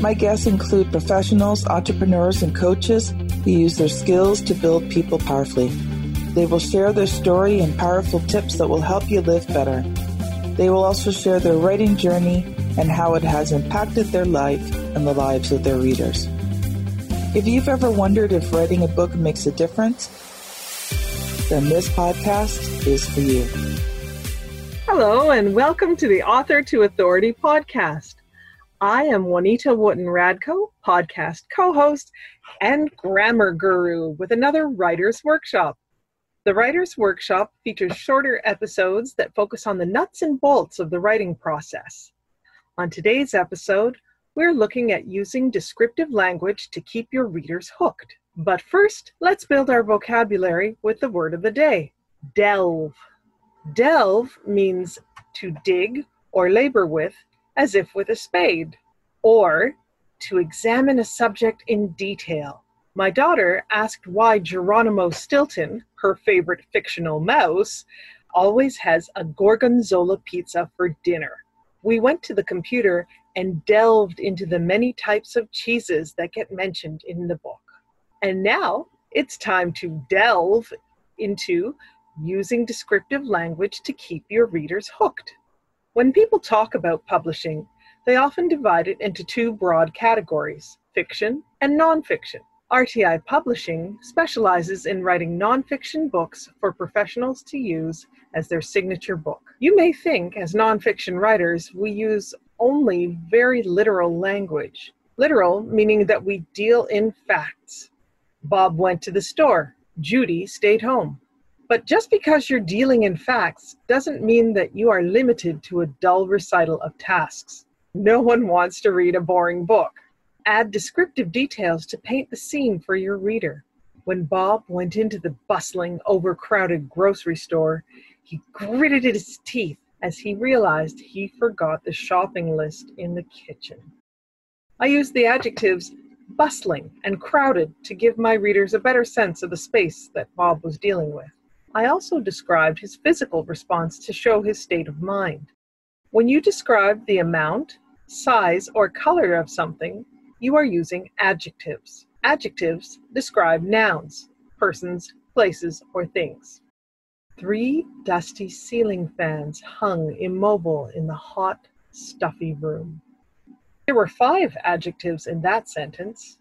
My guests include professionals, entrepreneurs, and coaches who use their skills to build people powerfully. They will share their story and powerful tips that will help you live better. They will also share their writing journey and how it has impacted their life and the lives of their readers. If you've ever wondered if writing a book makes a difference, then this podcast is for you. Hello, and welcome to the Author to Authority podcast. I am Juanita Wooten Radko, podcast co host and grammar guru with another writer's workshop. The Writer's Workshop features shorter episodes that focus on the nuts and bolts of the writing process. On today's episode, we're looking at using descriptive language to keep your readers hooked. But first, let's build our vocabulary with the word of the day delve. Delve means to dig or labor with as if with a spade, or to examine a subject in detail. My daughter asked why Geronimo Stilton, her favorite fictional mouse, always has a gorgonzola pizza for dinner. We went to the computer and delved into the many types of cheeses that get mentioned in the book. And now it's time to delve into using descriptive language to keep your readers hooked. When people talk about publishing, they often divide it into two broad categories fiction and nonfiction. RTI Publishing specializes in writing nonfiction books for professionals to use as their signature book. You may think, as nonfiction writers, we use only very literal language. Literal meaning that we deal in facts. Bob went to the store, Judy stayed home. But just because you're dealing in facts doesn't mean that you are limited to a dull recital of tasks. No one wants to read a boring book. Add descriptive details to paint the scene for your reader. When Bob went into the bustling, overcrowded grocery store, he gritted his teeth as he realized he forgot the shopping list in the kitchen. I used the adjectives bustling and crowded to give my readers a better sense of the space that Bob was dealing with. I also described his physical response to show his state of mind. When you describe the amount, size, or color of something, you are using adjectives. Adjectives describe nouns, persons, places, or things. Three dusty ceiling fans hung immobile in the hot, stuffy room. There were five adjectives in that sentence.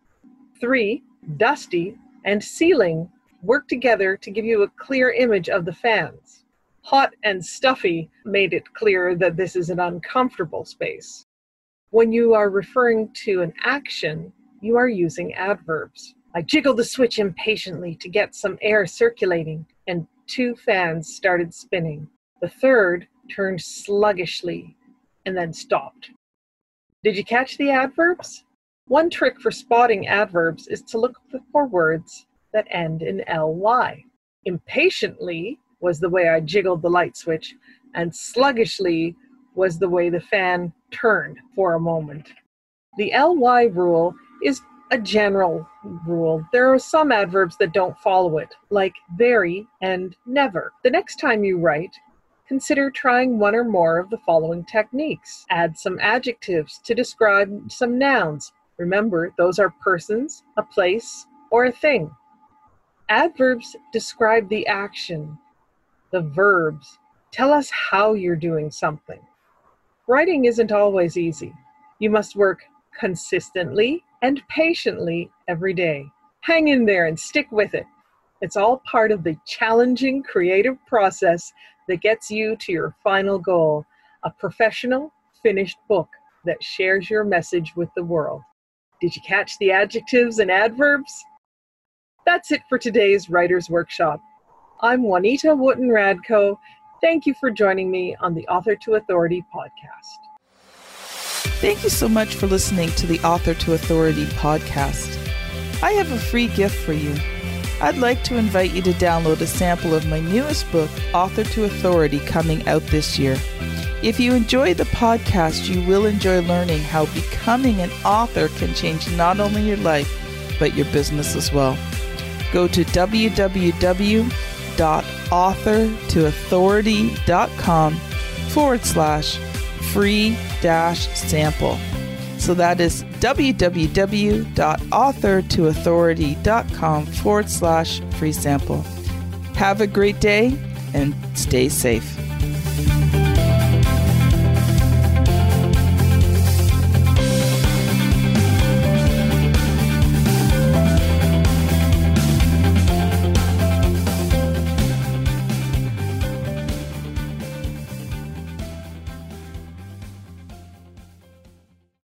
Three, dusty, and ceiling work together to give you a clear image of the fans. Hot and stuffy made it clear that this is an uncomfortable space. When you are referring to an action, you are using adverbs. I jiggled the switch impatiently to get some air circulating, and two fans started spinning. The third turned sluggishly and then stopped. Did you catch the adverbs? One trick for spotting adverbs is to look for words that end in ly. Impatiently was the way I jiggled the light switch, and sluggishly was the way the fan turned for a moment. The ly rule is a general rule. There are some adverbs that don't follow it, like very and never. The next time you write, consider trying one or more of the following techniques. Add some adjectives to describe some nouns. Remember, those are persons, a place, or a thing. Adverbs describe the action. The verbs tell us how you're doing something. Writing isn't always easy. You must work consistently and patiently every day. Hang in there and stick with it. It's all part of the challenging creative process that gets you to your final goal a professional, finished book that shares your message with the world. Did you catch the adjectives and adverbs? That's it for today's Writer's Workshop. I'm Juanita Wooten Radko. Thank you for joining me on the Author to Authority podcast. Thank you so much for listening to the Author to Authority podcast. I have a free gift for you. I'd like to invite you to download a sample of my newest book, Author to Authority, coming out this year. If you enjoy the podcast, you will enjoy learning how becoming an author can change not only your life, but your business as well. Go to www.authortoauthority.com forward slash free dash sample. So that is www.authortoauthority.com forward slash free sample. Have a great day and stay safe.